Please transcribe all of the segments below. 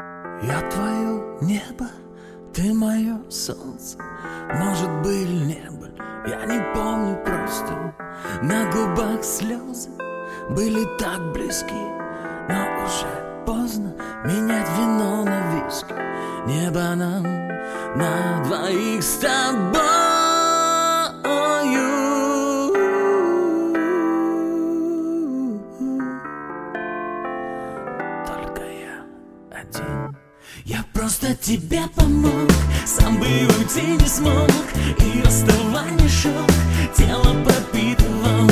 Я твое небо, ты мое солнце. Может быть не был, я не помню просто. На губах слезы были так близки Но уже поздно менять вино на виски. Небо нам на двоих с тобой просто тебе помог Сам бы уйти не смог И расставание шок Тело пропитывал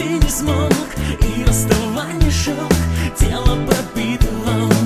уйти не смог И расставание шок Тело пропитывал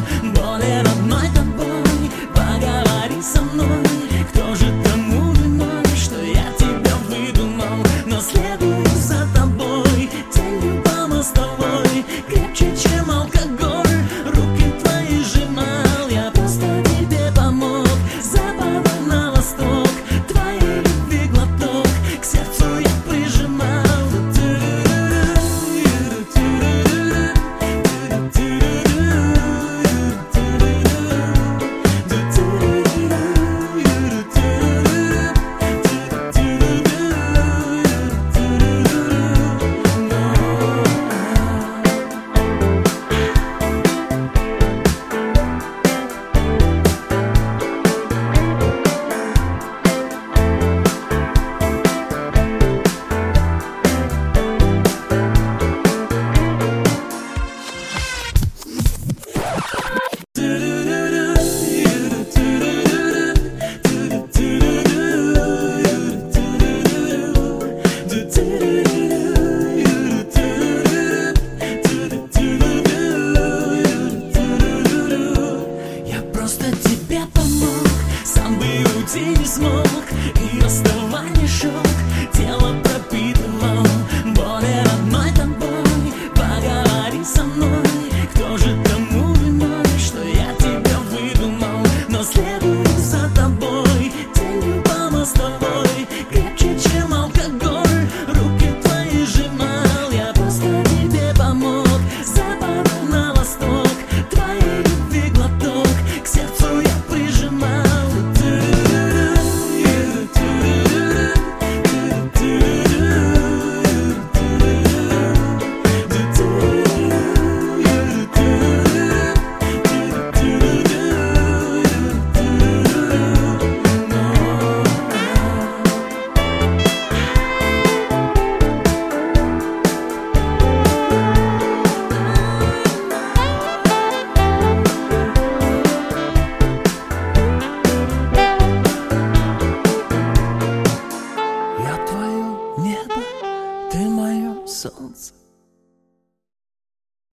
и останешь шок, тело пропитано.